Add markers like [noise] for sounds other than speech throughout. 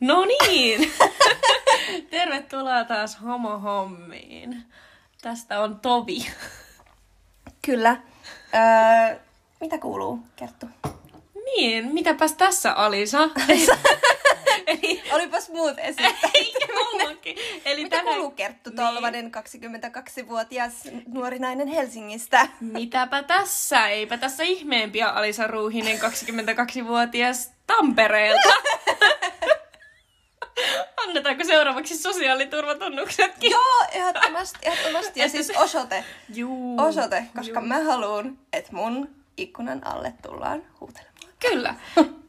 No niin! [laughs] Tervetuloa taas homohommiin. Tästä on Tovi. Kyllä. Öö, mitä kuuluu, Kerttu? Niin, mitäpäs tässä Alisa? [laughs] Eli... Olipas muut esittää. [laughs] Eli Mitä tänään... kuuluu Kerttu Tolvanen, niin. 22-vuotias nuori nainen Helsingistä? Mitäpä tässä? Eipä tässä ihmeempiä Alisa Ruuhinen, 22-vuotias Tampereelta. Annetaanko seuraavaksi sosiaaliturvatunnuksetkin? [laughs] Joo, ehdottomasti, ehdottomasti. Ja siis osoite. Juu, osoite, koska juu. mä haluan, että mun ikkunan alle tullaan huutelemaan. Kyllä.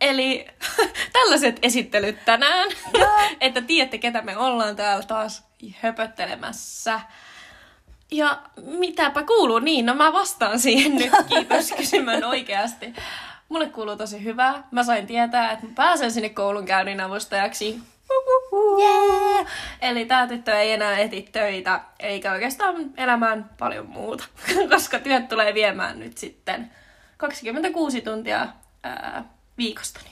Eli [laughs] tällaiset esittelyt tänään, [laughs] että tiedätte, ketä me ollaan täällä taas höpöttelemässä. Ja mitäpä kuuluu? Niin, no mä vastaan siihen nyt. Kiitos kysymään oikeasti. Mulle kuuluu tosi hyvää. Mä sain tietää, että mä pääsen sinne koulunkäynnin avustajaksi. Yeah! Eli tää tyttö ei enää eti töitä, eikä oikeastaan elämään paljon muuta, [laughs] koska työt tulee viemään nyt sitten 26 tuntia ää, viikostani.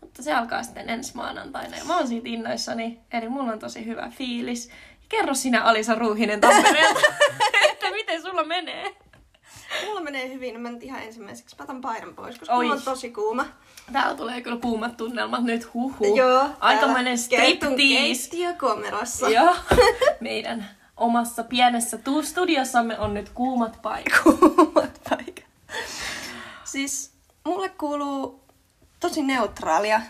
Mutta se alkaa sitten ensi maanantaina ja mä oon siitä innoissani, eli mulla on tosi hyvä fiilis. Kerro sinä Alisa Ruuhinen Tampereelta, [laughs] että miten sulla menee? Mulla menee hyvin, mä nyt ihan ensimmäiseksi mä otan paidan pois, koska Oi. mulla on tosi kuuma. Täällä tulee kyllä kuumat tunnelmat nyt, huhu. Joo. Aikamoinen striptease. Joo. [laughs] Meidän omassa pienessä studiossamme on nyt kuumat paikat. Kuumat paikat. Siis mulle kuuluu tosi neutraalia.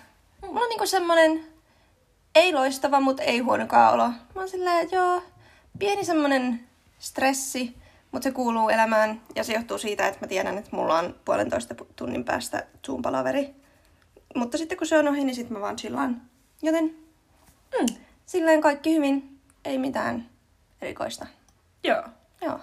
Mulla on niinku semmonen ei loistava, mutta ei huonokaan olo. Mä oon silleen, joo, pieni semmonen stressi, mutta se kuuluu elämään ja se johtuu siitä, että mä tiedän, että mulla on puolentoista tunnin päästä Zoom-palaveri. Mutta sitten kun se on ohi, niin sitten mä vaan chillaan. Joten mm, silleen kaikki hyvin, ei mitään erikoista. Joo. Joo.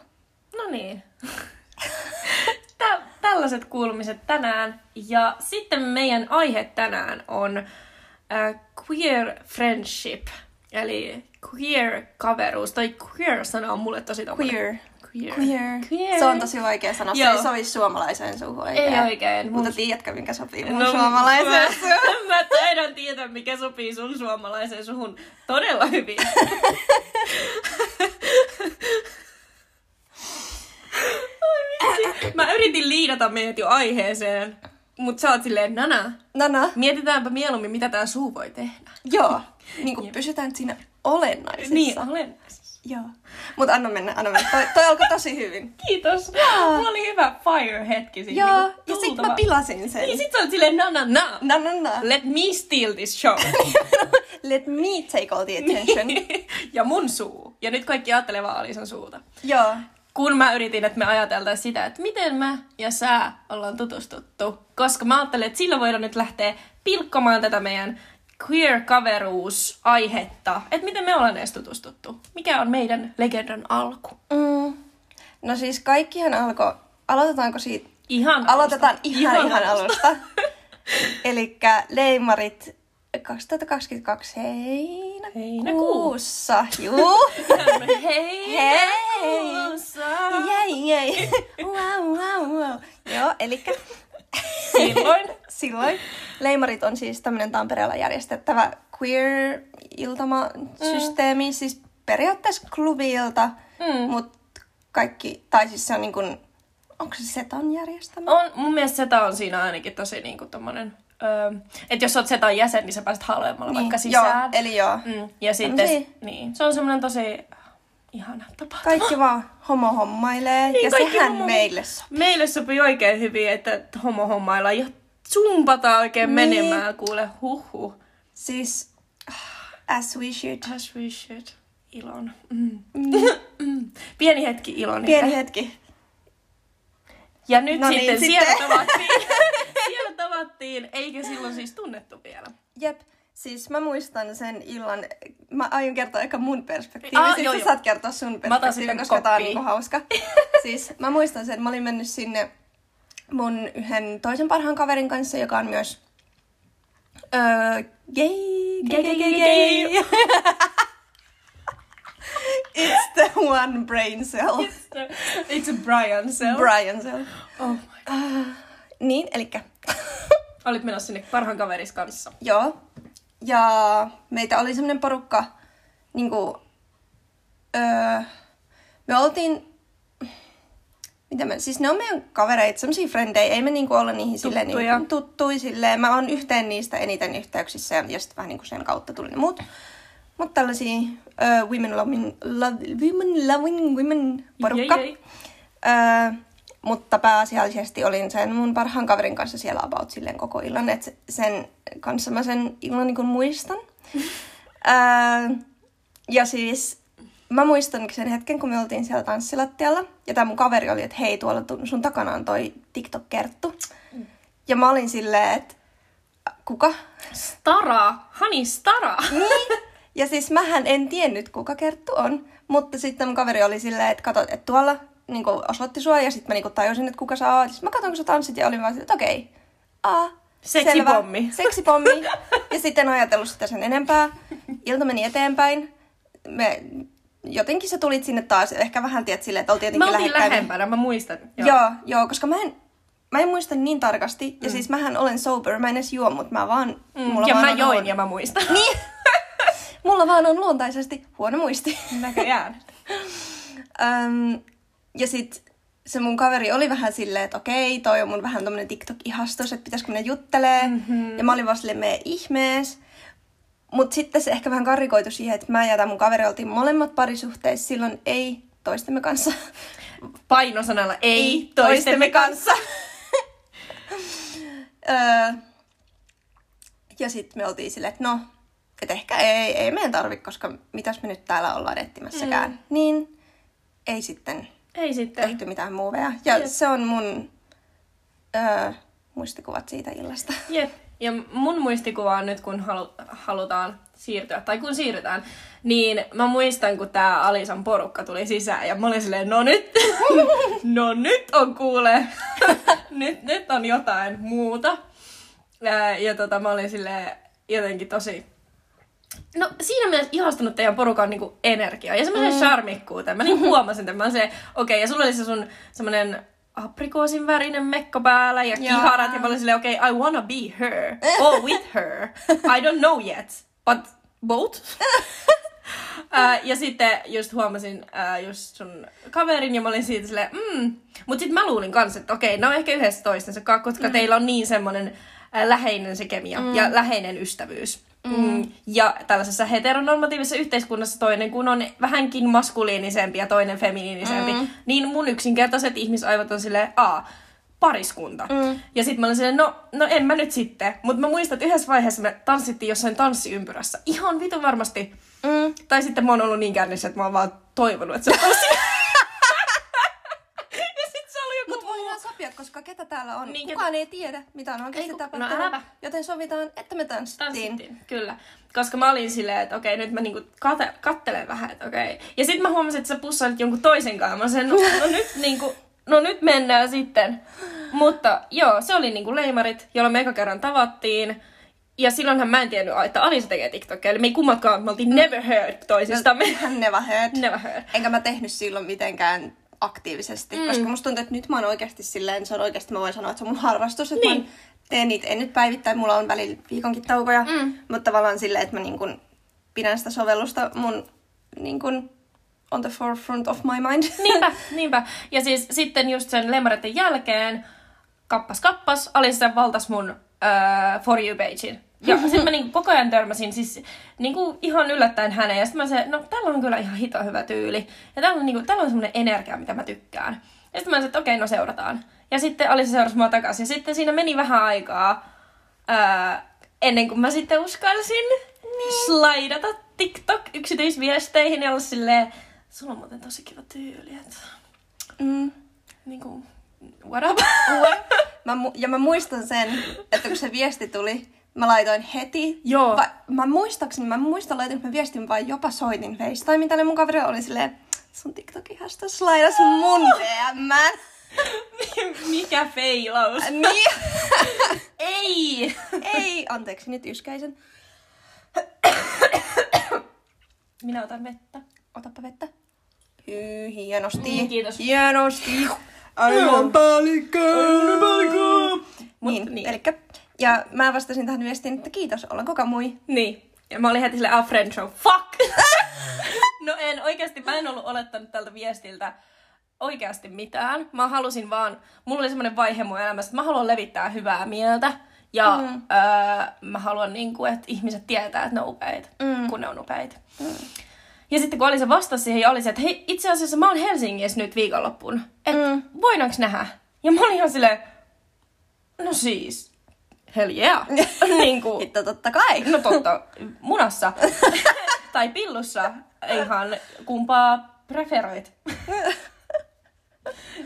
No niin. [laughs] Tä- tällaiset kuulumiset tänään. Ja sitten meidän aihe tänään on äh, queer friendship. Eli queer-kaveruus. Tai queer-sana on mulle tosi tommoinen. Queer. Queer. Queer. Queer. Se on tosi vaikea sanoa. Joo. Se ei sovi suomalaiseen suuhun oikein. Ei oikein. Mutta mun... tiedätkö, minkä sopii mun no, suomalaiseen suhun? [laughs] Mä taidan tietää, mikä sopii sun suomalaiseen suhun todella hyvin. [laughs] Mä yritin liidata meidät jo aiheeseen, mutta sä oot silleen, Nana, Nana. mietitäänpä mieluummin, mitä tää suu voi tehdä. Joo, niin kuin pysytään siinä olennaisessa. Niin, olennaisessa. Joo. Mutta anna mennä, anna mennä. Toi, toi alkoi tosi hyvin. Kiitos. Joo. Mulla oli hyvä fire-hetki siinä. Joo, niin ja sit mä pilasin sen. Niin, sit sä olit silleen, na na na. Na na na. Let me steal this show. [laughs] Let me take all the attention. ja mun suu. Ja nyt kaikki ajattelee vaan Alisan suuta. Joo kun mä yritin, että me ajateltaisiin sitä, että miten mä ja sä ollaan tutustuttu. Koska mä ajattelin, että sillä voidaan nyt lähteä pilkkomaan tätä meidän queer-kaveruus-aihetta. Että miten me ollaan edes tutustuttu. Mikä on meidän legendan alku? Mm. No siis kaikkihan alkoi... Aloitetaanko siitä? Ihan alusta. Aloitetaan ihan ihan, ihan alusta. alusta. [laughs] Eli leimarit 2022 heinä... heinäkuussa. Juu. [laughs] Hei, heinäkuussa. Jäi, jäi. Wow, wow, wow. Joo, eli silloin. [laughs] silloin. Leimarit on siis tämmöinen Tampereella järjestettävä queer-iltamasysteemi, mm. siis periaatteessa klubilta, mm. mutta kaikki, tai siis se on niin kuin, onko se Setan järjestämä? On, mun mielestä Seta on siinä ainakin tosi niin kuin tommonen Öö, että jos olet Setan jäsen, niin sä pääset halvemmalla niin, vaikka sisään. Joo, eli joo. Mm, ja sitten, niin, se on semmoinen tosi ihana tapa. Kaikki vaan homohommailee niin, ja sehän homo... meille sopii. Meille sopii oikein hyvin, että homohommailla ja zumpataan oikein niin. menemään, kuule, huhu. Siis, as we should. As we should. Ilon. Mm. Mm. [laughs] Pieni hetki ilon. Pieni hetki. Ja nyt no sitten, niin, siellä sitten. tavattiin. [laughs] siellä tavattiin, eikä silloin siis tunnettu vielä. Jep. Siis mä muistan sen illan, mä aion kertoa ehkä mun perspektiivi, ah, sitten sä saat kertoa sun perspektiivin, koska tää on niinku hauska. [laughs] siis mä muistan sen, mä olin mennyt sinne mun yhden toisen parhaan kaverin kanssa, joka on myös öö, gay, gay, gay, gay, gay. gay. [laughs] It's the one brain cell. It's, the, it's a Brian cell. Brian cell. Oh my God. Uh, niin, elikkä. Olit menossa sinne parhaan kaveris kanssa. Joo. Ja meitä oli semmoinen porukka, niinku, öö, me oltiin, mitä me, siis ne on meidän kavereita, semmosia frendejä, ei me niinku olla niihin silleen Tuttuja. niinku, tuttui silleen. Mä oon yhteen niistä eniten yhteyksissä ja, sitten vähän niinku sen kautta tuli ne muut. Mutta tällaisia uh, women loving, love, women loving women porukka. Jei, jei. Öö, mutta pääasiallisesti olin sen mun parhaan kaverin kanssa siellä about silleen koko illan, että sen kanssa mä sen illan niin muistan. [laughs] öö, ja siis mä muistan sen hetken, kun me oltiin siellä tanssilattialla, ja tämä mun kaveri oli, että hei, tuolla tu- sun takana on toi TikTok-kerttu. Ja mä olin silleen, että kuka? Stara, Hani Stara. Niin. [laughs] Ja siis mähän en tiennyt, kuka Kerttu on. Mutta sitten mun kaveri oli silleen, että katsot, että tuolla niin osoitti sua. Ja sitten mä niin tajusin, että kuka sä oot. Sitten mä katson, kun sä tanssit ja olin vaan silleen, että okei. Aa, Seksipommi. selvä. Seksipommi. ja sitten en ajatellut sitä sen enempää. Ilta meni eteenpäin. Me, jotenkin sä tulit sinne taas. Ehkä vähän tiedät silleen, että oltiin jotenkin oltiin lähekkäin. lähempänä, mä muistan. Joo. joo, joo, koska mä en, mä en muista niin tarkasti. Ja siis mähän olen sober, mä en edes juo, mutta mä vaan... Mm, ja vaan mä on join huono- ja mä muistan. [laughs] Niin. Mulla vaan on luontaisesti huono muisti. Näköjään. [laughs] Öm, ja sit se mun kaveri oli vähän silleen, että okei, toi on mun vähän tommonen TikTok-ihastus, että pitäisikö mennä juttelee. Mm-hmm. Ja mä olin vaan silleen, mee ihmees. Mut sitten se ehkä vähän karikoitu siihen, että mä ja tää mun kaveri oltiin molemmat parisuhteissa, silloin ei toistemme kanssa. Painosanalla ei toistemme kanssa. [laughs] öö, ja sitten me oltiin silleen, että no, että ehkä ei, ei meidän tarvi, koska mitäs me nyt täällä ollaan etsimässäkään. Mm. Niin ei sitten Ei sitten. tehty mitään muuveja. Ja Jep. se on mun öö, muistikuvat siitä illasta. Jep. Ja mun muistikuva on nyt, kun halu- halutaan siirtyä, tai kun siirrytään, niin mä muistan, kun tää Alisan porukka tuli sisään, ja mä olin silleen, no nyt, [laughs] no nyt on kuule, [laughs] nyt, nyt on jotain muuta. Ää, Ja tota, mä olin silleen jotenkin tosi No siinä mielessä ihastunut teidän porukan niinku energiaa ja semmoisen mm. charmikkuuteen. Mä niinku [laughs] huomasin, että mä olin se, okei, okay, ja sulla oli se sun semmoinen aprikoosin värinen mekko päällä ja kiharat ja mä olin silleen, okei, okay, I wanna be her. [laughs] Or with her. I don't know yet, but both. [laughs] Ää, ja sitten just huomasin ää, just sun kaverin ja mä olin siitä silleen, mm. Mut sit mä luulin kanssa, että okei, ne on ehkä yhdessä toistensa koska mm. teillä on niin semmonen ää, läheinen se kemia mm. ja läheinen ystävyys. Mm. Ja tällaisessa heteronormatiivisessa yhteiskunnassa toinen, kun on vähänkin maskuliinisempi ja toinen feminiinisempi, mm. niin mun yksinkertaiset ihmisaivot on silleen, a, pariskunta. Mm. Ja sitten mä olin silleen, no, no en mä nyt sitten. Mutta mä muistan, että yhdessä vaiheessa me tanssittiin jossain tanssiympyrässä. Ihan vitun varmasti. Mm. Tai sitten mä oon ollut niin kännissä, että mä oon vaan toivonut, että se on tosi. ja sit se oli joku Mut muu. voidaan sopia, koska ketä täällä on. Niin, Kukaan ei tiedä, mitä on oikeasti Ei ku- tapahtunut. no äläpä. Joten sovitaan, että me tanssittiin. Tanssittiin, kyllä. Koska mä olin silleen, että okei, nyt mä niinku kate, kattelen vähän, että okei. Ja sitten mä huomasin, että sä pussailit jonkun toisen kanssa. Mä sen, no, no nyt niinku, no nyt mennään sitten. Mutta joo, se oli niinku leimarit, jolla me eka kerran tavattiin. Ja silloinhan mä en tiennyt, että Alisa tekee TikTokia. Eli me ei kummatkaan, me oltiin never heard toisistamme. Never heard. never heard. Enkä mä tehnyt silloin mitenkään aktiivisesti, mm. koska musta tuntuu, että nyt mä oon oikeasti silleen, se on oikeasti, mä voin sanoa, että se on mun harrastus, että Niin. mä teen niitä, en nyt päivittäin, mulla on välillä viikonkin taukoja, mm. mutta tavallaan silleen, että mä niin kun pidän sitä sovellusta mun niin kun on the forefront of my mind. [laughs] Niinpä, niinpä. Ja siis sitten just sen lemmareiden jälkeen, kappas kappas, Alisa valtas mun uh, For You-pagein. Ja [laughs] sitten mä niinku koko ajan törmäsin siis niinku ihan yllättäen häneen. Ja sitten mä se, no tällä on kyllä ihan hito hyvä tyyli. Ja tällä on, niinku, tällä on semmoinen energia, mitä mä tykkään. Ja sitten mä sanoin, että okei, no seurataan. Ja sitten Alisa seurasi mua takaisin. Ja sitten siinä meni vähän aikaa ää, ennen kuin mä sitten uskalsin niin. slaidata TikTok-yksityisviesteihin ja olla silleen, sulla on muuten tosi kiva tyyli, että Mm. niinku, what up? [laughs] Mä, mu- ja mä muistan sen, että kun se viesti tuli, mä laitoin heti. Joo. Va- mä muistaakseni, mä muistan laitin, että mä viestin vai jopa soitin FaceTime, tälle mun kaveri oli silleen, sun TikTokin hashtag slaidas mun [laughs] DM. Mikä feilaus? [laughs] niin. Ei! Ei, anteeksi nyt yskäisen. Minä otan vettä. Otappa vettä. Hyy, hienosti. Mm, kiitos. Hienosti. Aivan päällikkö. Mut Niin, niin. niin. elikkä Ja mä vastasin tähän viestiin, että kiitos, ollaan koko mui. Niin. Ja mä olin heti sille a friend show. Fuck! no en, oikeasti mä en ollut olettanut tältä viestiltä oikeasti mitään. Mä halusin vaan, mulla oli semmoinen vaihe mun elämässä, että mä haluan levittää hyvää mieltä. Ja mm. öö, mä haluan, niin kuin, että ihmiset tietää, että ne on upeita, mm. kun ne on upeita. Mm. Ja sitten kun oli se vastasi siihen ja oli se, että hei, itse asiassa mä oon Helsingissä nyt viikonloppuun. Että mm. voidaanko nähdä? Ja mä olin ihan silleen, no siis, hell yeah. [laughs] niin kuin, Että totta kai. no totta, munassa [laughs] tai pillussa, ihan kumpaa preferoit. [laughs]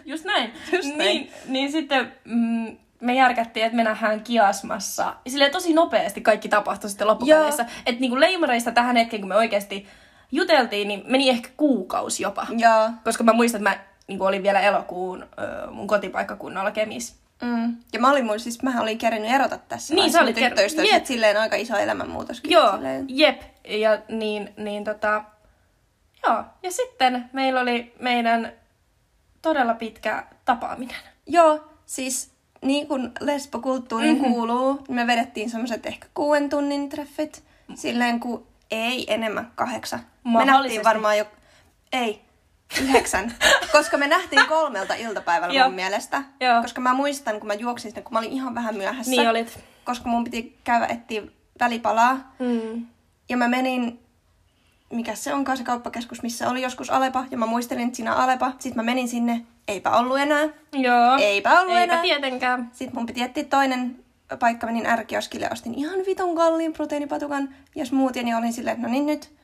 Just näin. Just näin. Niin, niin sitten mm, me järkättiin, että me nähdään kiasmassa. Ja silleen tosi nopeasti kaikki tapahtui sitten loppupeleissä. Että niinku leimareista tähän hetkeen, kun me oikeasti juteltiin, niin meni ehkä kuukausi jopa. Joo. Koska mä muistan, että mä niinku olin vielä elokuun ö, mun kotipaikkakunnalla Kemis. Mm. Ja mä olin mun, siis mähän olin kerännyt erota tässä. Niin, sä olit mun ker- Jep. silleen aika iso elämänmuutoskin. Joo, Silleen. jep. Ja niin, niin tota... Joo, ja sitten meillä oli meidän todella pitkä tapaaminen. Joo, siis niin kuin lesbokulttuuriin Mhm. mm-hmm. kuuluu, me vedettiin semmoiset ehkä kuuden tunnin treffit. Silleen kun ei enemmän kahdeksan. Me nähtiin varmaan jo, ei, yhdeksän. koska me nähtiin kolmelta iltapäivällä Joo. mun mielestä. Joo. Koska mä muistan, kun mä juoksin sinne, kun mä olin ihan vähän myöhässä. Niin olit. Koska mun piti käydä etsiä välipalaa. Mm. Ja mä menin, mikä se onkaan se kauppakeskus, missä oli joskus Alepa. Ja mä muistelin, että siinä Alepa. Sitten mä menin sinne, eipä ollut enää. Joo. Eipä ollut Eipä enää. tietenkään. Sitten mun piti etsiä toinen paikka, menin ärkioskille ja ostin ihan vitun kalliin proteiinipatukan ja smoothien ja olin silleen, että no niin nyt,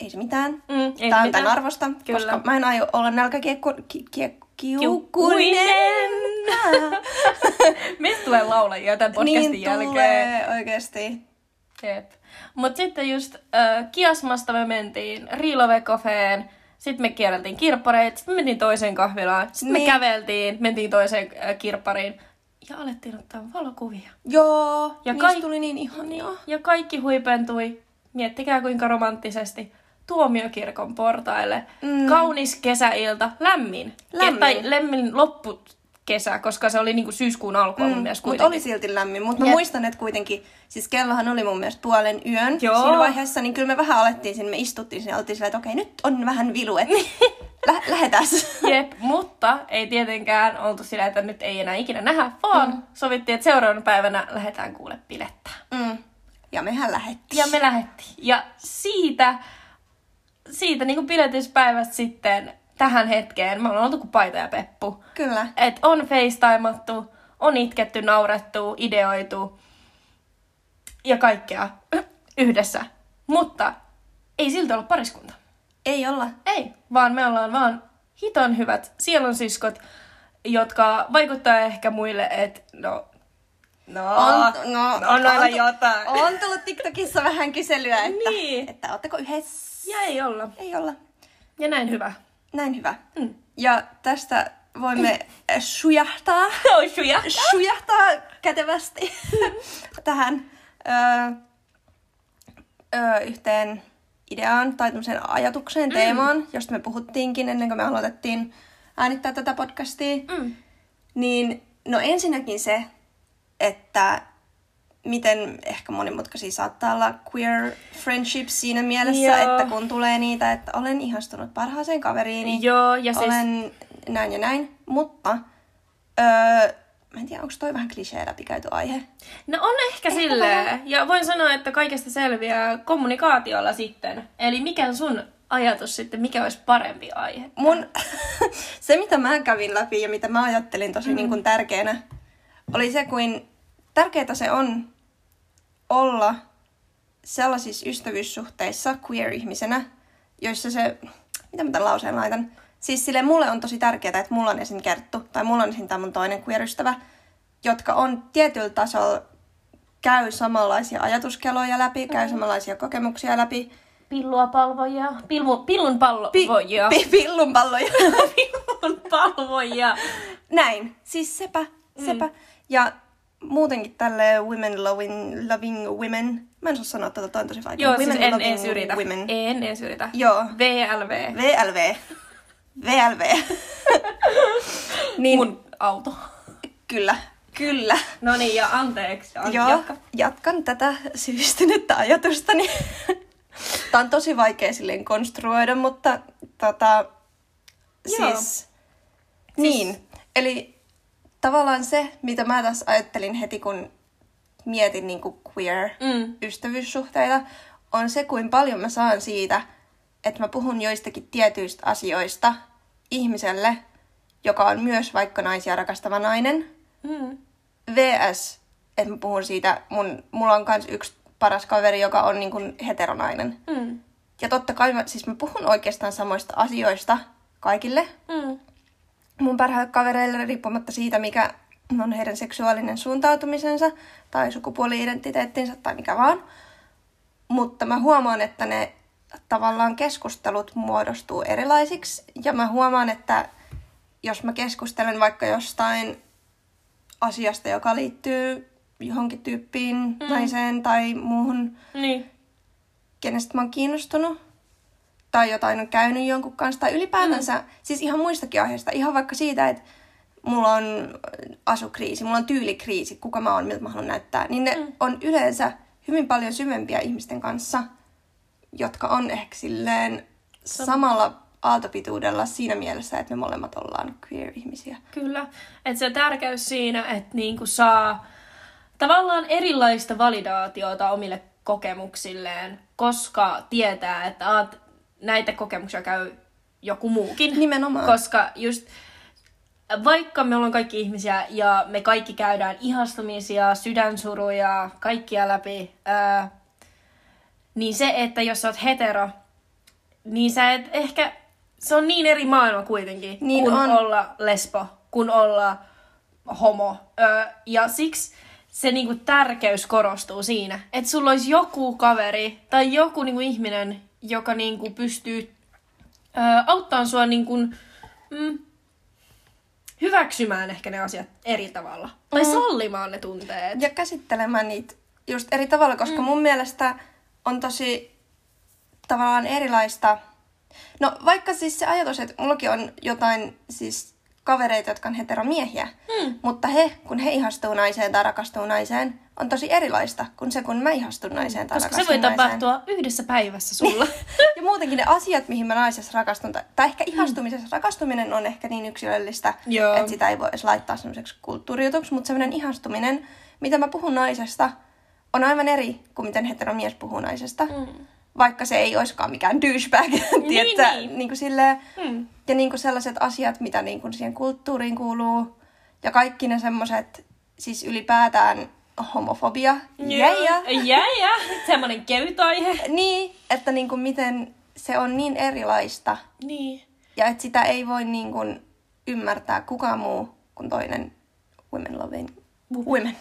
ei se mitään. Mm, ei Tää on tämän arvosta, Kyllä. koska mä en aio olla nälkäkiekku... Ki, kie, Kiukkuinen. kiukkuinen. [laughs] Mistä tulee laulajia tämän podcastin niin jälkeen? tulee oikeesti. Jep. Mut sitten just äh, Kiasmasta me mentiin Riilovekofeen, sitten me kierreltiin kirppareita, sitten me mentiin toiseen kahvilaan, sitten Niin. me käveltiin, mentiin toiseen äh, kirppariin ja alettiin ottaa valokuvia. Joo, Ja ja kaik- niistä tuli niin ihania. Ja kaikki huipentui, miettikää kuinka romanttisesti, tuomiokirkon portaille. Mm. Kaunis kesäilta, lämmin. Lämmin. Tai lämmin loppukesä, koska se oli niinku syyskuun alkua mm. mun mielestä Mutta oli silti lämmin. Mutta mä Jep. muistan, että kuitenkin, siis kellohan oli mun mielestä puolen yön Joo. siinä vaiheessa, niin kyllä me vähän alettiin sinne, me istuttiin sinne, oltiin silleen, että okei, nyt on vähän vilu, että [laughs] lä- lähetäs. Jep, mutta ei tietenkään oltu sillä, että nyt ei enää ikinä nähdä, vaan mm. sovittiin, että seuraavana päivänä lähdetään kuule pilettää. Mm. Ja mehän lähettiin. Ja me lähdettiin. Ja siitä, siitä niin kuin piletyspäivästä sitten tähän hetkeen, me ollaan oltu kuin paita ja peppu. Kyllä. Et on facetimattu, on itketty, naurettu, ideoitu ja kaikkea yhdessä. Mutta ei silti olla pariskunta. Ei olla. Ei, vaan me ollaan vaan hiton hyvät sielunsiskot, jotka vaikuttaa ehkä muille, että no, no, On, no, on noilla on, jotain. On tullut TikTokissa vähän kyselyä, että, Niin. että ootteko yhdessä? Ja ei olla. Ei olla. Ja näin hyvä. Näin hyvä. Mm. Ja tästä voimme sujahtaa, [laughs] Oi, suja. sujahtaa kätevästi [laughs] tähän ö, ö, yhteen ideaan tai tämmöiseen ajatukseen, teemaan, josta me puhuttiinkin ennen kuin me aloitettiin äänittää tätä podcastia. Mm. Niin, no ensinnäkin se, että miten ehkä monimutkaisia saattaa olla queer friendships siinä mielessä, Joo. että kun tulee niitä, että olen ihastunut parhaaseen kaveriini, Joo, ja siis... olen näin ja näin, mutta öö, mä en tiedä, onko toi vähän klisee läpikäyty aihe. No on ehkä silleen. Ja voin sanoa, että kaikesta selviää kommunikaatiolla sitten. Eli mikä on sun ajatus sitten, mikä olisi parempi aihe? Mun, [laughs] se mitä mä kävin läpi ja mitä mä ajattelin tosi mm. niin kuin tärkeänä, oli se, kuin tärkeää se on olla sellaisissa ystävyyssuhteissa queer-ihmisenä, joissa se, mitä mä tämän lauseen laitan, siis sille mulle on tosi tärkeää, että mulla on esim. Kerttu, tai mulla on esim. tämä mun toinen queer-ystävä, jotka on tietyllä tasolla käy samanlaisia ajatuskeloja läpi, käy samanlaisia kokemuksia läpi, Pillua palvoja. Pilvu, pillun palvoja. pi, pillunpalloja. [laughs] pillun palvoja. Näin. Siis sepä, sepä. Mm. Ja muutenkin tälle women loving, loving women. Mä en saa sanoa tätä, toi on tosi vaikea. Joo, women siis en edes yritä. Women. En edes yritä. Joo. VLV. VLV. VLV. [laughs] niin, Mun auto. kyllä. Kyllä. No niin, ja anteeksi. An- Joo, jatka. jatkan tätä syvistynyttä ajatustani. [laughs] Tämä on tosi vaikea silleen konstruoida, mutta tota, Joo. siis, niin. Eli tavallaan se, mitä mä tässä ajattelin heti, kun mietin niin kuin queer-ystävyyssuhteita, on se, kuin paljon mä saan siitä, että mä puhun joistakin tietyistä asioista ihmiselle, joka on myös vaikka naisia rakastava nainen, Mm. VS, että mä puhun siitä, mun, mulla on kans yksi paras kaveri, joka on niin kuin heteronainen. Mm. Ja totta kai mä, siis mä puhun oikeastaan samoista asioista kaikille Mm. Mun parhaille kavereille riippumatta siitä, mikä on heidän seksuaalinen suuntautumisensa tai sukupuoli-identiteettinsä tai mikä vaan. Mutta mä huomaan, että ne tavallaan keskustelut muodostuu erilaisiksi. Ja mä huomaan, että jos mä keskustelen vaikka jostain asiasta, joka liittyy johonkin tyyppiin, mm. naiseen tai muuhun, Niin. kenestä mä oon kiinnostunut, tai jotain on käynyt jonkun kanssa, tai ylipäätänsä, mm. siis ihan muistakin aiheista, ihan vaikka siitä, että mulla on asukriisi, mulla on tyylikriisi, kuka mä oon, miltä mä haluan näyttää, niin ne mm. on yleensä hyvin paljon syvempiä ihmisten kanssa, jotka on ehkä silleen samalla aaltopituudella siinä mielessä, että me molemmat ollaan queer-ihmisiä. Kyllä. Että se tärkeys siinä, että niinku saa tavallaan erilaista validaatiota omille kokemuksilleen, koska tietää, että aat, näitä kokemuksia käy joku muukin. Nimenomaan. Koska just vaikka me ollaan kaikki ihmisiä ja me kaikki käydään ihastumisia, sydänsuruja, kaikkia läpi, ää, niin se, että jos sä oot hetero, niin sä et ehkä, se on niin eri maailma kuitenkin, Niin kun on. olla lesbo, kun olla homo. Öö, ja siksi se niinku tärkeys korostuu siinä, että sulla olisi joku kaveri tai joku niinku ihminen, joka niinku pystyy öö, auttamaan sua niinku, mm, hyväksymään ehkä ne asiat eri tavalla. Tai Mm. sallimaan ne tunteet. ja käsittelemään niitä just eri tavalla, koska mm. mun mielestä on tosi tavallaan erilaista. No vaikka siis se ajatus, että mullakin on jotain siis kavereita, jotka on heteromiehiä, Mm. mutta he, kun he ihastuu naiseen tai rakastuu naiseen, on tosi erilaista kuin se, kun mä ihastun naiseen tai Koska se voi naiseen. tapahtua yhdessä päivässä sulla. [laughs] Ja muutenkin ne asiat, mihin mä naisessa rakastun, tai, ehkä ihastumisessa rakastuminen on ehkä niin yksilöllistä, Joo. että sitä ei voi edes laittaa semmoiseksi kulttuurijutuksi, mutta semmoinen ihastuminen, mitä mä puhun naisesta, on aivan eri kuin miten heteromies puhuu naisesta. Mm. Vaikka se ei olisikaan mikään douchebag, [laughs] tiedätkö? niin. Niin kuin silleen, Mm. ja niin kuin sellaiset asiat, mitä niin kuin siihen kulttuuriin kuuluu, ja kaikki ne semmoiset, siis ylipäätään homofobia. Jää, jää. Semmoinen kevyt aihe. Niin, että niin kuin miten se on niin erilaista, Niin. ja että sitä ei voi niin kuin ymmärtää kukaan muu kuin toinen women loving women.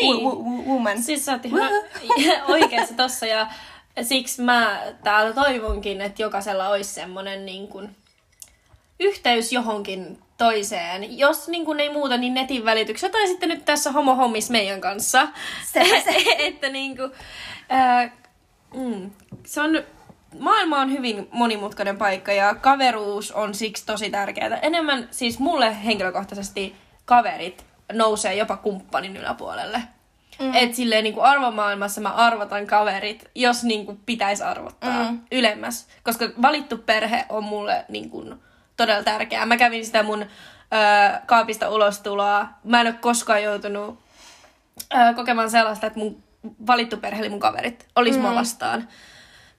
Niin. W- w- woman. Siis sä oot ihan [laughs] oikeassa tossa ja siksi mä täällä toivonkin, että jokaisella olisi semmonen niin kuin yhteys johonkin toiseen. Jos niin kuin ei muuta, niin netin välityksellä tai sitten nyt tässä homohommis meidän kanssa. Se- se. [laughs] että niin kuin, ää, mm, se on, maailma on hyvin monimutkainen paikka ja kaveruus on siksi tosi tärkeää. Enemmän siis mulle henkilökohtaisesti kaverit nousee jopa kumppanin yläpuolelle. Mm. Et silleen niin kuin arvomaailmassa mä arvotan kaverit, jos niin kuin pitäisi arvottaa mm. ylemmäs. Koska valittu perhe on mulle niin kuin todella tärkeää. Mä kävin sitä mun ö, kaapista ulostuloa. Mä en ole koskaan joutunut ö, kokemaan sellaista, että mun valittu perhe eli mun kaverit olisi mm. mua vastaan.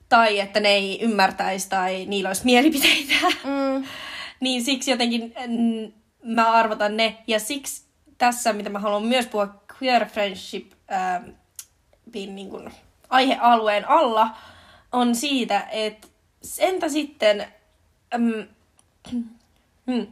Tai että ne ei ymmärtäisi tai niillä olisi mielipiteitä. Mm. [laughs] Niin siksi jotenkin mm, mä arvotan ne. Ja siksi tässä, mitä mä haluan myös puhua queer friendship ähm, niin kuin aihealueen alla, on siitä, että entä sitten, ähm, [clears throat] hmm,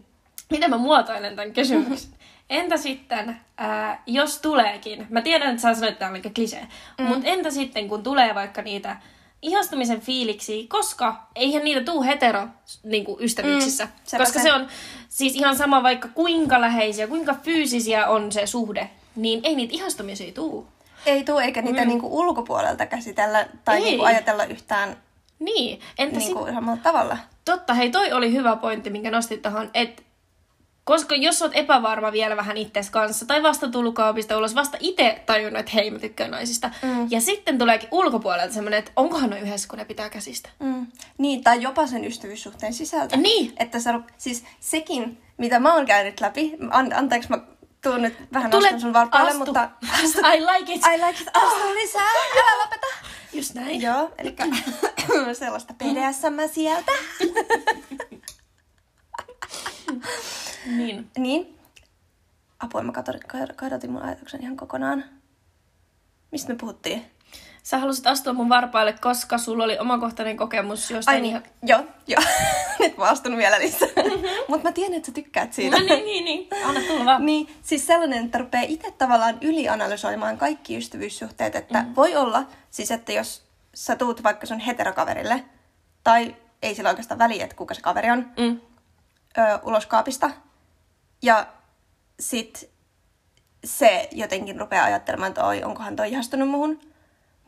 miten mä muotoilen tämän kysymyksen? [laughs] Entä sitten, ää, jos tuleekin, mä tiedän, että sä sanoit, että tämä on klisee, mm. mutta entä sitten, kun tulee vaikka niitä ihastumisen fiiliksi, koska eihän niitä tuu hetero niin kuin ystävyyksissä. Mm, koska se. se on siis ihan sama vaikka kuinka läheisiä, kuinka fyysisiä on se suhde, niin ei niitä ihastumisia tuu. Ei tule eikä niitä mm. niinku ulkopuolelta käsitellä tai Ei. niinku ajatella yhtään Niin, entä niinku sitten samalla tavalla. Totta, hei toi oli hyvä pointti, minkä nostit tuohon, että Koska jos oot epävarma vielä vähän itses kanssa, tai vasta tullut kaapista ulos, vasta itse tajunnut, että hei, mä tykkään naisista. Mm. Ja sitten tuleekin ulkopuolelta semmoinen, että onkohan ne yhdessä, kun ne pitää käsistä. Mm. Niin, tai jopa sen ystävyyssuhteen sisältä. Niin. Että sä, siis sekin, mitä mä oon käynyt läpi, an, anteeksi mä tuun nyt vähän Tule, astan sun varpaille, astu. mutta... I like it. I like it, astu lisää, älä lopeta. Just näin. Joo, eli [coughs] sellaista BDSM sieltä. [laughs] Niin. niin. Apua, mä kadotin mun ajatuksen ihan kokonaan. Mistä me puhuttiin? Sä halusit astua mun varpaille, koska sulla oli omakohtainen kokemus jostain Ai niin, ihan... joo, joo. [laughs] Nyt mä astun vielä lisää. Mutta mä tiedän, että sä tykkäät siitä. No niin, niin, niin. Anna tulla vaan. Niin, siis sellainen, että rupeaa itse tavallaan ylianalysoimaan kaikki ystävyyssuhteet, että mm. voi olla, siis että jos sä tuut vaikka sun heterokaverille, tai ei sillä oikeastaan väliä, että kuka se kaveri on, Mm. ö, ulos kaapista, ja sit se jotenkin rupeaa ajattelemaan, että oi, onkohan toi ihastunut muhun.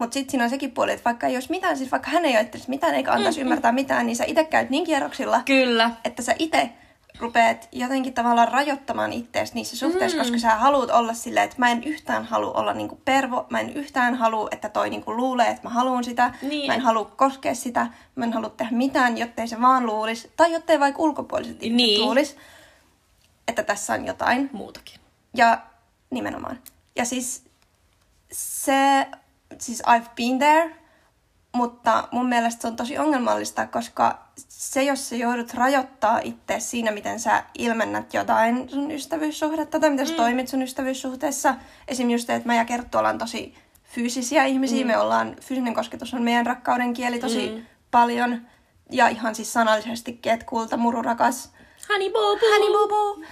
Mutta sitten siinä on sekin puoli, että vaikka ei olisi mitään, siis vaikka hän ei ajattelisi mitään eikä antaisi mm, ymmärtää mitään, niin sä itse käyt niin kierroksilla, Kyllä. että sä itse rupeat jotenkin tavallaan rajoittamaan itseäsi niissä suhteissa, mm. koska sä haluat olla silleen, että mä en yhtään halua olla niinku pervo, mä en yhtään halua, että toi niinku luulee, että mä haluan sitä, Niin. mä en halua koskea sitä, mä en halua tehdä mitään, jottei se vaan luulisi, tai jottei vaikka ulkopuoliset ihmiset Niin. luulisi, että tässä on jotain. Muutakin. Ja nimenomaan. Ja siis se, siis I've been there, mutta mun mielestä se on tosi ongelmallista, koska se, jos sä joudut rajoittaa itse siinä, miten sä ilmennät jotain sun ystävyyssuhdetta tai miten sä toimit sun ystävyyssuhteessa. Esim. just se, että mä ja Kerttu ollaan tosi fyysisiä ihmisiä. Mm. Me ollaan, fyysinen kosketus on meidän rakkauden kieli tosi Mm. paljon. Ja ihan siis sanallisestikin, että kulta, muru, rakas, Honey boo boo. honey boo boo.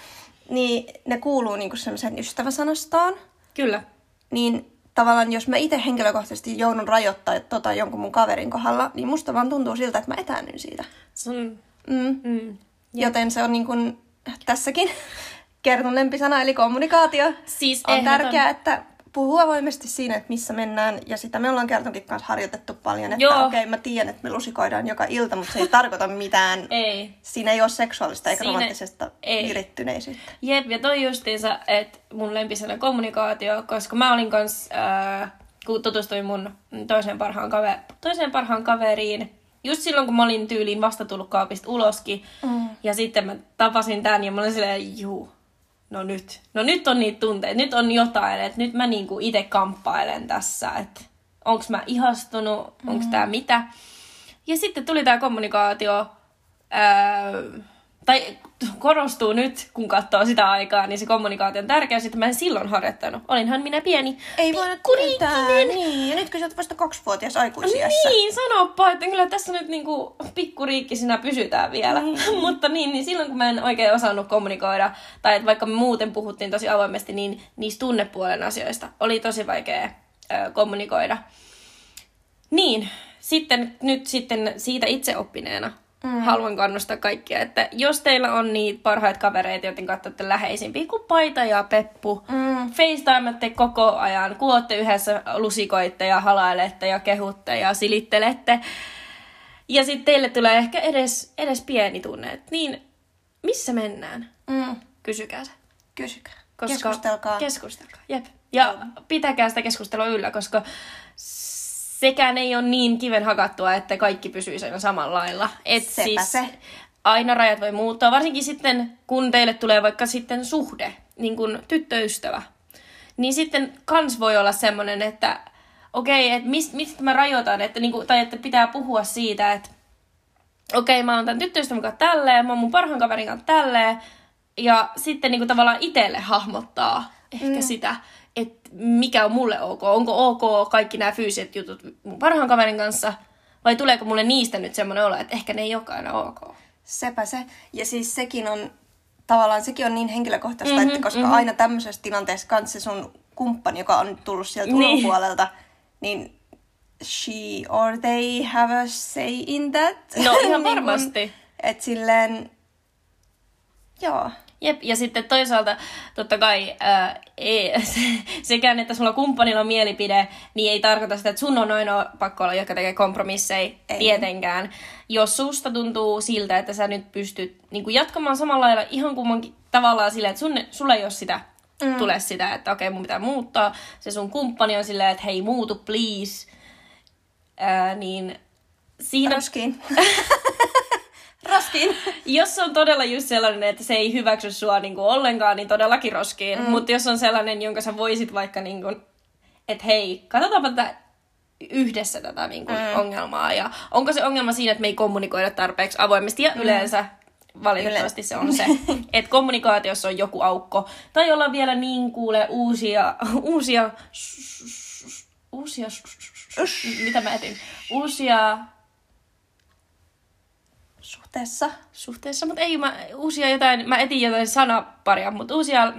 Niin ne kuuluu niinku semmoiseen ystäväsanastoon Kyllä. niin tavallaan jos mä itse henkilökohtaisesti joudun rajoittaa tota jonkun mun kaverin kohdalla, niin musta vaan tuntuu siltä, että mä etäännyn siitä. Sun... Mm. Mm. Joten se on niin kuin tässäkin [laughs] kertun lempisana, eli kommunikaatio. Siis on ehdoton. tärkeää, että puhuu avoimesti siinä, että missä mennään. Ja sitä me ollaan kertonkin kanssa harjoitettu paljon, että okei, okay, mä tiedän, että me lusikoidaan joka ilta, mutta se ei tarkoita mitään. [laughs] Ei. Siinä ei ole seksuaalista eikä Siinä- romanttisesta ei. virittyneisyyttä. Jep, ja toi justiinsa, että mun lempisana kommunikaatio, koska mä olin kans, ää, kun tutustuin mun toiseen parhaan, kaver- toiseen parhaan kaveriin, just silloin kun mä olin tyyliin vasta tullut kaapista uloskin, Mm. ja sitten mä tapasin tän ja mä olin silleen, juu, no nyt, no nyt on niitä tunteita, nyt on jotain, että nyt mä niinku itse kamppailen tässä, että onks mä ihastunut, onks tää mitä. Ja sitten tuli tää kommunikaatio, ää, tai korostuu nyt, kun katsoo sitä aikaa, niin se kommunikaation tärkeys, että mä en silloin harjoittanut. Olinhan minä pieni Ei voida tietää. Niin, ja nyt kun sä oot vasta kaksivuotias aikuisiässä. Niin, sanoppa, että kyllä tässä nyt niinku pikkuriikkisinä pysytään vielä. Niin. [laughs] Mutta niin, niin silloin kun mä en oikein osannut kommunikoida, tai että vaikka me muuten puhuttiin tosi avoimesti, niin niistä tunnepuolen asioista oli tosi vaikea ö, kommunikoida. Niin, sitten nyt sitten siitä itse oppineena mm. haluan kannustaa kaikkia, että jos teillä on niitä parhaita kavereita, joten katsotte läheisimpiä kuin Paita ja Peppu, Mm. FaceTimette koko ajan, kun ootte yhdessä lusikoitte ja halailette ja kehutte ja silittelette. Ja sitten teille tulee ehkä edes, edes pieni tunne, että niin, missä mennään? Mm. Kysykää se. Kysykää. Koska, Keskustelkaa. Keskustelkaa, jep. Ja pitäkää sitä keskustelua yllä, koska sekään ei ole niin kiven hakattua, että kaikki pysyisi aina samalla lailla. Et Sepä siis se. aina rajat voi muuttaa, varsinkin sitten, kun teille tulee vaikka sitten suhde, niin kuin tyttöystävä. Niin sitten kans voi olla semmoinen, että okei, okay, että mistä, mistä mä rajoitan, että, niin kuin, tai että pitää puhua siitä, että okei, mä oon tämän tyttöystävän kanssa tälleen, mä oon mun parhaan kaverin kanssa tälleen, ja sitten niin kuin tavallaan itselle hahmottaa ehkä mm. sitä, että mikä on mulle ok. Onko ok kaikki nämä fyysiset jutut mun parhaan kaverin kanssa, vai tuleeko mulle niistä nyt semmoinen olo, että ehkä ne ei olekaan aina ok. Sepä se. Ja siis sekin on, tavallaan sekin on niin henkilökohtaista, Mhm, mm-hmm, että koska mhm. mm-hmm. aina tämmöisessä tilanteessa kanssa se sun kumppani, joka on tullut sieltä Niin. ulkopuolelta, niin she or they have a say in that. No, ihan [laughs] Niin kun, varmasti. Et silleen, joo. Jep, ja sitten toisaalta totta kai ää, ei, se, [laughs] sekään, että sulla kumppanilla on mielipide, niin ei tarkoita sitä, että sun on ainoa pakko olla, joka tekee kompromisseja Ei. tietenkään. Jos susta tuntuu siltä, että sä nyt pystyt niin kuin jatkamaan samalla lailla ihan kummankin tavallaan silleen, että sun, sulla ei ole sitä, mm. tule sitä, että okei, mun pitää muuttaa. Se sun kumppani on silleen, että hei, muutu, please. Ää, niin siinä... Roskiin. [laughs] roskiin. [laughs] jos on todella just sellainen, että se ei hyväksy sua niin kuin ollenkaan, niin todellakin roskiin. Mm. Mutta jos on sellainen, jonka sä voisit vaikka, niin kuin, että hei, katsotaanpa tätä yhdessä tätä niin kuin, mm. ongelmaa. Ja onko se ongelma siinä, että me ei kommunikoida tarpeeksi avoimesti ja mm. yleensä valitettavasti se on se, [laughs] että kommunikaatiossa on joku aukko. Tai olla vielä niin kuule uusia, uusia, uusia, mitä mä etin, uusia suhteessa. Suhteessa, mutta ei mä uusia jotain, mä etin jotain sanaparia, mutta uusia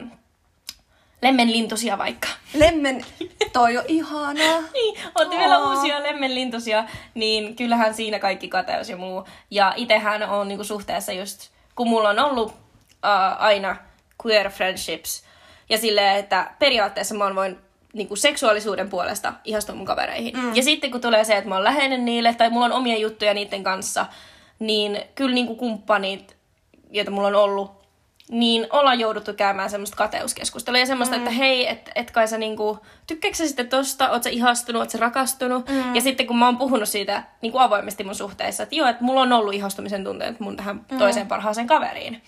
lemmenlintusia vaikka. Lemmen, toi on ihanaa. [laughs] niin, otti vielä uusia lemmenlintusia, niin kyllähän siinä kaikki kateus ja muu. Ja itehän on niinku suhteessa just, kun mulla on ollut uh, aina queer friendships, ja silleen, että periaatteessa mä voin niinku seksuaalisuuden puolesta ihastua mun kavereihin. Mm. Ja sitten kun tulee se, että mä oon läheinen niille, tai mulla on omia juttuja niiden kanssa, niin kyllä niinku kumppanit, joita mulla on ollut, niin ollaan jouduttu käymään semmoista kateuskeskustelua ja semmoista, mm. että hei, et, et kai sä niinku, tykkääkö sä sitten tosta, oot sä ihastunut, oot sä rakastunut. Mm. Ja sitten kun mä oon puhunut siitä niinku avoimesti mun suhteissa, että joo, että mulla on ollut ihastumisen tunteet mun tähän mm. toiseen parhaaseen kaveriin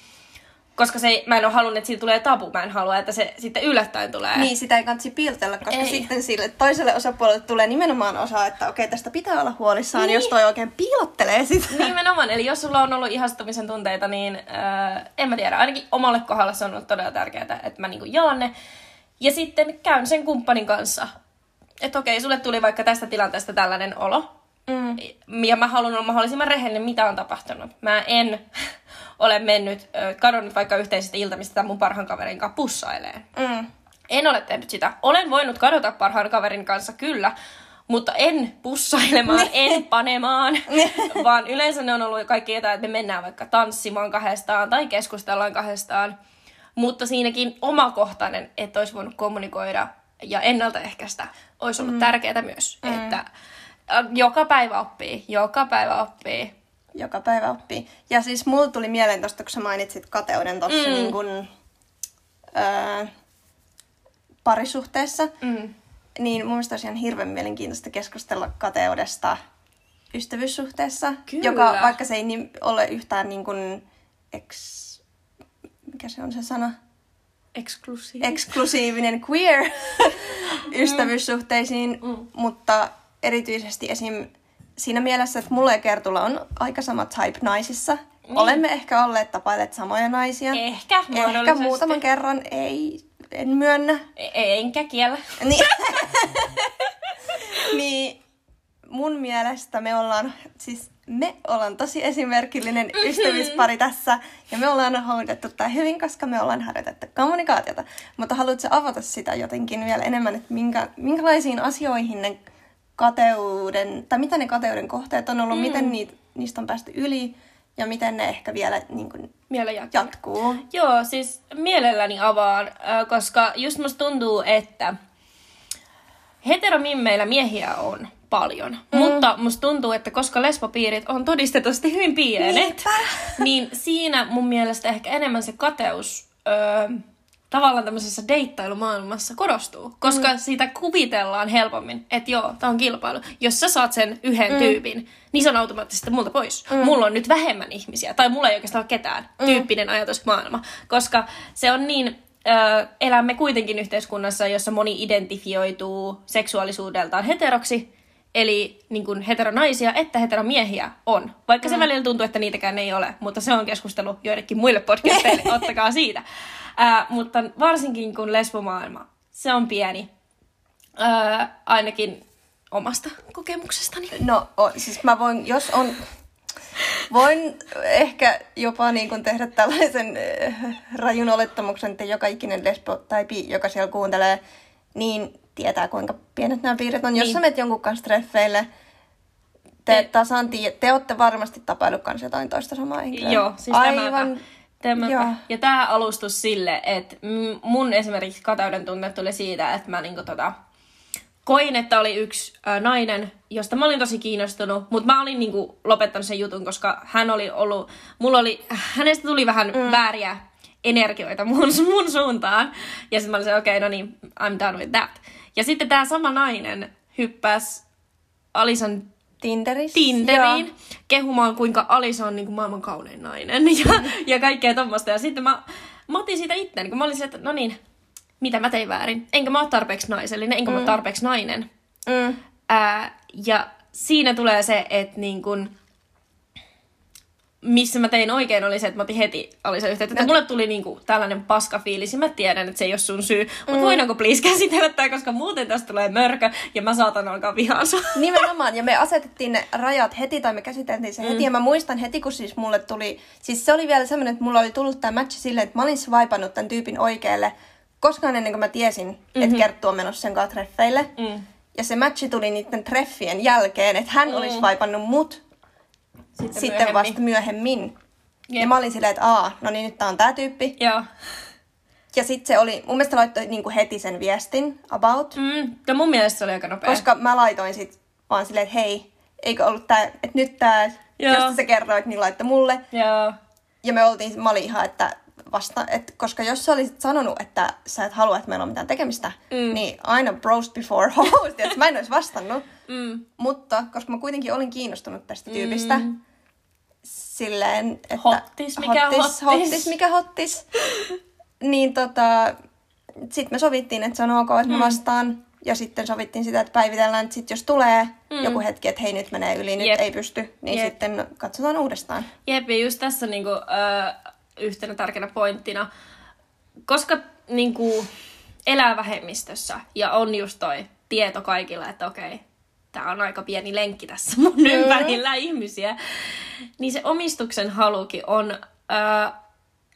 koska se, mä en ole halunnut, että siitä tulee tabu. Mä en halua, että se sitten yllättäen tulee. Niin, sitä ei kansi piiltellä, koska ei. sitten sille toiselle osapuolelle tulee nimenomaan osa, että okei, tästä pitää olla huolissaan, niin. jos toi oikein piilottelee sitä. Nimenomaan, eli jos sulla on ollut ihastumisen tunteita, niin äh, en mä tiedä, ainakin omalle kohdalla se on ollut todella tärkeää, että mä niinku jaan ne. Ja sitten käyn sen kumppanin kanssa, että okei, sulle tuli vaikka tästä tilanteesta tällainen olo, Mm. Ja mä haluan olla mahdollisimman rehellinen, mitä on tapahtunut. Mä en ole mennyt, kadonnut vaikka yhteisestä iltamista tämän mun parhaan kaverin kanssa pussaileen. Mm. En ole tehnyt sitä. Olen voinut kadota parhaan kaverin kanssa, kyllä, mutta en pussailemaan, niin. en panemaan, [laughs] niin. vaan yleensä ne on ollut kaikki jotain, että me mennään vaikka tanssimaan kahdestaan tai keskustellaan kahdestaan. Mutta siinäkin omakohtainen, että olisi voinut kommunikoida ja ennaltaehkäistä, olisi ollut mm. tärkeää myös. Mm. Että joka päivä oppii, joka päivä oppii. Joka päivä oppii. Ja siis mulla tuli mieleen tosta, kun sä mainitsit kateuden tuossa mm. niin kun, öö, parisuhteessa. Mm. Niin mun mielestä olisi ihan hirveän mielenkiintoista keskustella kateudesta ystävyyssuhteessa. Kyllä. Joka, vaikka se ei niin, ole yhtään niin kuin ex... Mikä se on se sana? Eksklusiivinen. Eksklusiivinen queer [laughs] ystävyyssuhteisiin, mm. mutta erityisesti esim. Siinä mielessä, että mulle ja Kertulla on aika sama type naisissa. Niin. Olemme ehkä olleet tapailet samoja naisia. Ehkä, Ehkä muutaman kerran, ei, en myönnä. E- enkä kiellä. Niin. [laughs] niin mun mielestä me ollaan, siis me ollaan tosi esimerkillinen mm-hmm. ystävyyspari tässä. Ja me ollaan hoidettu tämä hyvin, koska me ollaan harjoitettu kommunikaatiota. Mutta haluatko avata sitä jotenkin vielä enemmän, että minkä, minkälaisiin asioihin ne kateuden, tai mitä ne kateuden kohteet on ollut, mm. miten niitä, niistä on päästy yli ja miten ne ehkä vielä niin kuin, vielä jatkuu. jatkuu. Joo, siis mielelläni avaan, koska just musta tuntuu, että heteromimmeillä miehiä on paljon. Mm. Mutta musta tuntuu, että koska lesbopiirit on todistetusti hyvin pienet, Niinpä. niin siinä mun mielestä ehkä enemmän se kateus öö, tavallaan tämmöisessä deittailumaailmassa korostuu, koska mm. siitä kuvitellaan helpommin, että joo, tämä on kilpailu. Jos sä saat sen yhden mm. tyypin, niin se on automaattisesti multa pois. Mm. Mulla on nyt vähemmän ihmisiä, tai mulla ei oikeastaan ole ketään, mm. tyyppinen ajatusmaailma. Koska se on niin, ö, elämme kuitenkin yhteiskunnassa, jossa moni identifioituu seksuaalisuudeltaan heteroksi, eli niin kuin heteronaisia että heteromiehiä on. Vaikka mm. se välillä tuntuu, että niitäkään ei ole, mutta se on keskustelu joillekin muille podcasteille, [laughs] ottakaa siitä. Ää, mutta varsinkin kun lesbomaailma, se on pieni. Ää, ainakin omasta kokemuksestani. No, o, siis mä voin, jos on... Voin ehkä jopa niin kuin tehdä tällaisen äh, rajun olettamuksen, että joka ikinen lesbo tai bi, joka siellä kuuntelee, niin tietää, kuinka pienet nämä piirret on. Jos niin. sä menet jonkun kanssa treffeille, te, tasan tie, te olette varmasti tapailut kanssa jotain toista samaa henkilöä. Joo, siis Aivan Tämäpä. Ja tämä alustus sille, että mun esimerkiksi kateuden tunne tuli siitä, että mä niinku tota, koin, että oli yksi ä, nainen, josta mä olin tosi kiinnostunut, mutta mä olin niinku lopettanut sen jutun, koska hän oli ollut, mulla oli, hänestä tuli vähän mm. vääriä energioita mun, [laughs] mun suuntaan. Ja sitten mä olin okei, okay, no niin, I'm done with that. Ja sitten tämä sama nainen hyppäsi Alisan Tinderissä. Tinderiin Joo. kehumaan, kuinka Alisa on niin kuin maailman kaunein nainen ja, [laughs] ja kaikkea tommosta. Ja sitten mä, mä otin siitä itteen, kun mä olin se, että no niin, mitä mä tein väärin? Enkä mä ole tarpeeksi naisellinen, enkä mm. mä ole tarpeeksi nainen. Mm. Ää, ja siinä tulee se, että niin kun, missä mä tein oikein oli se, että mä otin heti Alisa yhteyttä. Että mulle tuli niinku tällainen paska fiilis ja mä tiedän, että se ei ole sun syy. Mutta mm. voidaanko please käsitellä tää, koska muuten tästä tulee mörkö ja mä saatan alkaa vihaan sua. Nimenomaan, ja me asetettiin ne rajat heti, tai me käsiteltiin se mm. heti, ja mä muistan heti, kun siis mulle tuli, siis se oli vielä semmoinen, että mulla oli tullut tämä matchi silleen, että mä olin swipannut tämän tyypin oikealle, koskaan ennen kuin mä tiesin, mm-hmm. että Kerttu on menossa sen kanssa treffeille. Mm. Ja se matchi tuli niiden treffien jälkeen, että hän mm. oli swipannut mut Sitten, sitten myöhemmin. vasta myöhemmin. Jep. Ja mä olin silleen, että aa, no niin nyt tää on tää tyyppi. Joo. Ja sitten se oli, mun mielestä laittoi niinku heti sen viestin about. Mm. Ja mun mielestä se oli aika nopea. Koska mä laitoin sit vaan silleen, että hei, eikö ollut tää, että nyt tää, Joo. josta sä kerroit, niin laittoi mulle. Joo. Ja me oltiin, mä olin ihan, että vasta, että koska jos sä olisit sanonut, että sä et halua, että meillä on mitään tekemistä, mm. niin aina bros before [laughs] host, että mä en olisi vastannut. Mm. Mutta koska mä kuitenkin olin kiinnostunut tästä tyypistä, Mm. silleen, että... Hottis, mikä hottis. hottis, mikä hottis. niin tota, sit me sovittiin, että se on ok, että mä vastaan. Ja sitten sovittiin sitä, että päivitellään, että sit jos tulee mm. joku hetki, että hei nyt menee yli, nyt Jep. ei pysty, niin Jep. sitten katsotaan uudestaan. Jep, ja just tässä niinku, ö, yhtenä tärkeänä pointtina, koska niinku, elää vähemmistössä ja on just toi tieto kaikilla, että okei, tämä on aika pieni lenkki tässä mun mm. ympärillä ihmisiä, niin se omistuksen halukin on ö,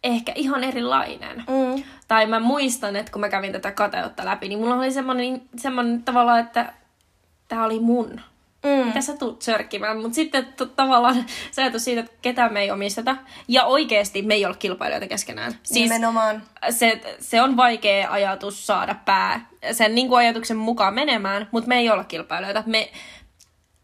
ehkä ihan erilainen. Mm. Tai mä muistan, että kun mä kävin tätä kateutta läpi, niin mulla oli semmoinen, semmoinen tavalla, että tämä oli mun. Mm. Mitä sä tuut sörkkimään? Mutta sitten t- tavallaan [laughs] se ajatus siitä, että ketään me ei omisteta. Ja oikeasti me ei ole kilpailijoita keskenään. Siis Nimenomaan. se, se on vaikea ajatus saada pää sen niin kuin ajatuksen mukaan menemään, mutta me ei olla kilpailijoita. Me,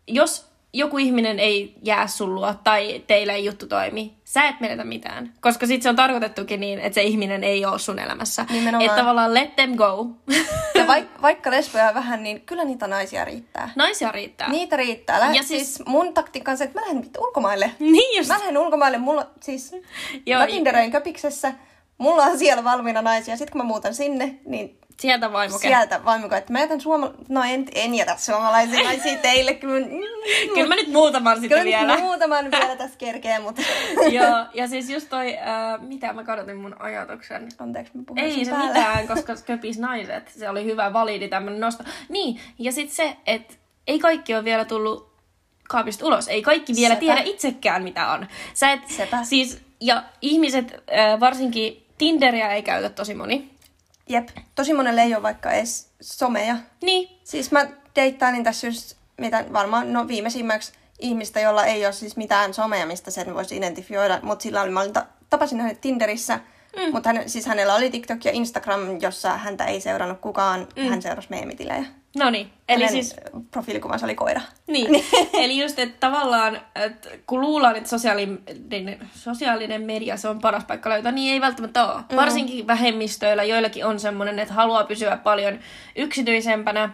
jos joku ihminen ei jää sun luo tai teillä ei juttu toimi, sä et menetä mitään. Koska sit se on tarkoitettukin niin, että se ihminen ei ole sun elämässä. Nimenomaan. Että tavallaan let them go. Ja vaik- vaikka lesboja on vähän, niin kyllä niitä naisia riittää. Naisia riittää. Niitä riittää. Lähet, Ja siis- siis... mun taktiikka on se, että mä lähden ulkomaille. Niin just. Mä lähden ulkomaille, mulla siis, Joo, mä tinderöin köpiksessä, mulla on siellä valmiina naisia, sitten kun mä muutan sinne, niin Sieltä vaimo okay. sieltä vaimiko, että mä jätän suoma... No en, en jätä suomalaisia naisia teille, kyllä, mä- [laughs] Kyllä mä nyt muutaman sitten kyllä vielä. nyt muutaman vielä [laughs] tässä kerkee, mutta Joo, ja siis just toi, äh, mitä mä kadotin mun ajatuksen. anteeksi mä puhun Ei se päälle. mitään, koska köpis naiset. Se oli hyvä, validi tämmönen nosto. Niin, ja sitten se, että ei kaikki ole vielä tullut kaapista ulos. Ei kaikki vielä Sepä. tiedä itsekään, mitä on. Sä et, Sepä. Siis, ja ihmiset, äh, varsinkin Tinderia ei käytä tosi moni. Jep, tosi monelle ei ole vaikka edes someja. Niin, Siis mä deittailin tässä just, mitä varmaan, no viimeisimmäksi ihmistä, jolla ei ole siis mitään somea, mistä sen voisi identifioida, mutta sillä oli, mä olin ta- tapasin hänet Tinderissä, mm. mutta hän, siis hänellä oli TikTok ja Instagram, jossa häntä ei seurannut kukaan, mm. hän seurasi meemitilejä. No niin. Eli siis profiilikuvansa oli koira. Niin, [laughs] eli just, että tavallaan, että kun luullaan, että sosiaalinen, sosiaalinen media se on paras paikka löytää, niin ei välttämättä ole. Mm. Varsinkin vähemmistöillä, joillakin on semmoinen, että haluaa pysyä paljon yksityisempänä,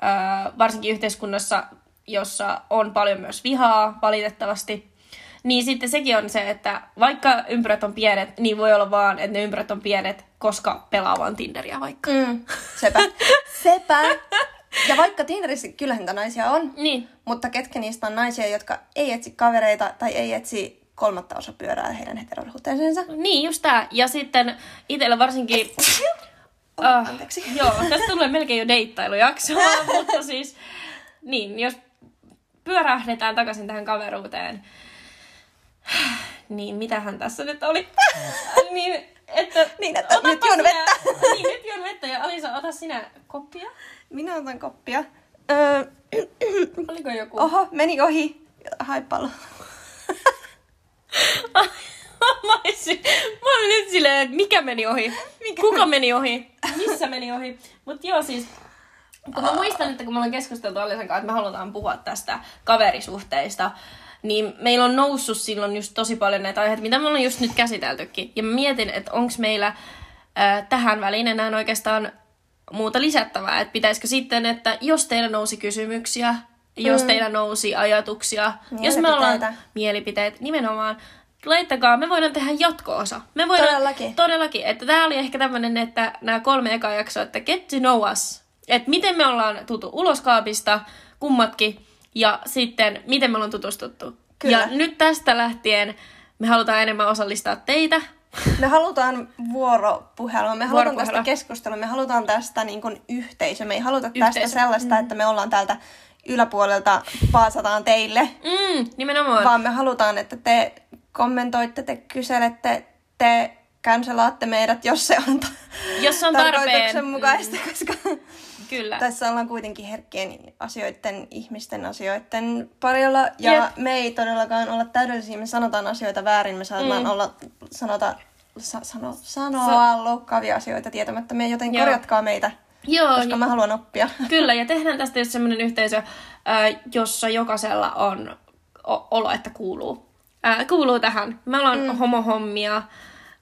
ää, varsinkin yhteiskunnassa, jossa on paljon myös vihaa, valitettavasti. Niin sitten sekin on se, että vaikka ympyrät on pienet, niin voi olla vaan, että ne ympyrät on pienet, koska pelaa vaan Tinderiä vaikka. Mm. Sepä. [laughs] Sepä. Ja vaikka Tinderissä kyllähän naisia on, Niin, mutta ketkä niistä on naisia, jotka ei etsi kavereita tai ei etsi kolmatta osa pyörää heidän heterosuhteensa. Niin, just tää. Ja sitten itsellä varsinkin... Uh, Anteeksi. [laughs] joo, tästä tulee melkein jo deittailujaksoa, [laughs] mutta siis... Niin, jos pyörähdetään takaisin tähän kaveruuteen, niin mitähän tässä nyt oli? [laughs] niin, että... Niin, että nyt juon vettä. niin, nyt juon vettä. Ja Alisa, ota sinä koppia. Minä otan koppia. Öö, [clears throat] Oliko joku? oho, meni ohi. Haippalo. [laughs] mä, olisin, mä olin nyt silleen, että mikä meni ohi? Mikä? Kuka meni ohi? Missä meni ohi? Mut joo siis, kun mä muistan, että kun me ollaan keskusteltu Alisen kanssa, että me halutaan puhua tästä kaverisuhteista, niin meillä on noussut silloin just tosi paljon näitä aiheita, mitä me ollaan just nyt käsiteltykin. Ja mä mietin, että onko meillä äh, tähän väliin enää oikeastaan muuta lisättävää, että pitäisikö sitten, että jos teillä nousi kysymyksiä, jos mm. teillä nousi ajatuksia, jos me ollaan mielipiteet, nimenomaan, laittakaa, me voidaan tehdä jatko-osa. Me voidaan, Todellakin. Todellakin, että tämä oli ehkä tämmöinen, että nämä kolme ekaa jaksoa, että get to know us. Että miten me ollaan tultu uloskaapista, kummatkin, ja sitten miten me ollaan tutustuttu. Kyllä. Ja nyt tästä lähtien me halutaan enemmän osallistaa teitä. Me halutaan vuoropuhelua, me halutaan Vuoropuhelua. tästä keskustelua, me halutaan tästä niin kuin yhteisö. Me ei haluta Yhteisö. tästä sellaista, mm. että me ollaan täältä yläpuolelta paasataan teille, Mm, nimenomaan. vaan me halutaan, että te kommentoitte, te kyselette, te cancelaatte meidät, jos se on ta- Jos on tarpeen. tarkoituksenmukaista, koska Kyllä. tässä ollaan kuitenkin herkkien asioiden, ihmisten asioiden parilla. Ja Jep. me ei todellakaan olla täydellisiä, me sanotaan asioita väärin, me saadaan Mm. olla, sanota, sa, sano, sanoa loukkaavia asioita tietämättä. Me joten Joo. korjatkaa meitä, Joo, koska mä haluan oppia. [laughs] Kyllä, ja tehdään tästä just semmoinen yhteisö, ää, jossa jokaisella on o- olo, että kuuluu. Ää, kuuluu tähän. Me ollaan mm. homohommia,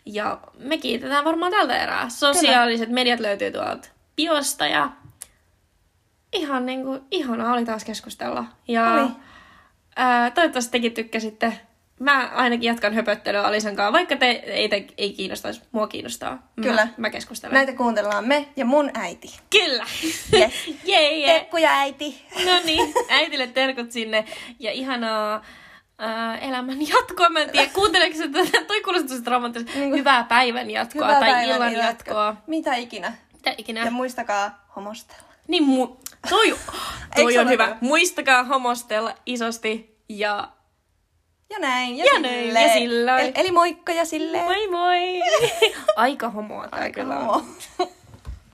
ja me kiitetään varmaan tältä erää. Sosiaaliset mediat löytyy tuolta biosta, ja ihan niinku, ihanaa oli taas keskustella. Ja Oli. ää, toivottavasti tekin tykkäsitte. Mä ainakin jatkan höpöttelyä Alisen kanssa, vaikka te ei, te, ei kiinnostaisi. Mua kiinnostaa. Kyllä. Mä, mä keskustelen. Näitä kuuntellaan me ja mun äiti. Kyllä. [laughs] Yes. Jee, jee. Terkkuja äiti. No niin, äitille terkut sinne ja ihanaa ää, elämän jatkoa. Mä en tiedä, kuunteleeko se tätä, toi kuulostaa dramaattisesti. Niin kuin- Hyvää päivän jatkoa Hyvää tai päivän illan jatkoa. jatkoa. Mitä ikinä. Mitä ikinä. Ja muistakaa homostella. Niin mu- toi, toi on hyvä. Muistakaa homostella isosti ja Ja näin. Ja, Ja näin, ja silloin. Eli, eli moikka ja silleen. moi moi! [laughs] Aika homoa tää kyllä on. Joo.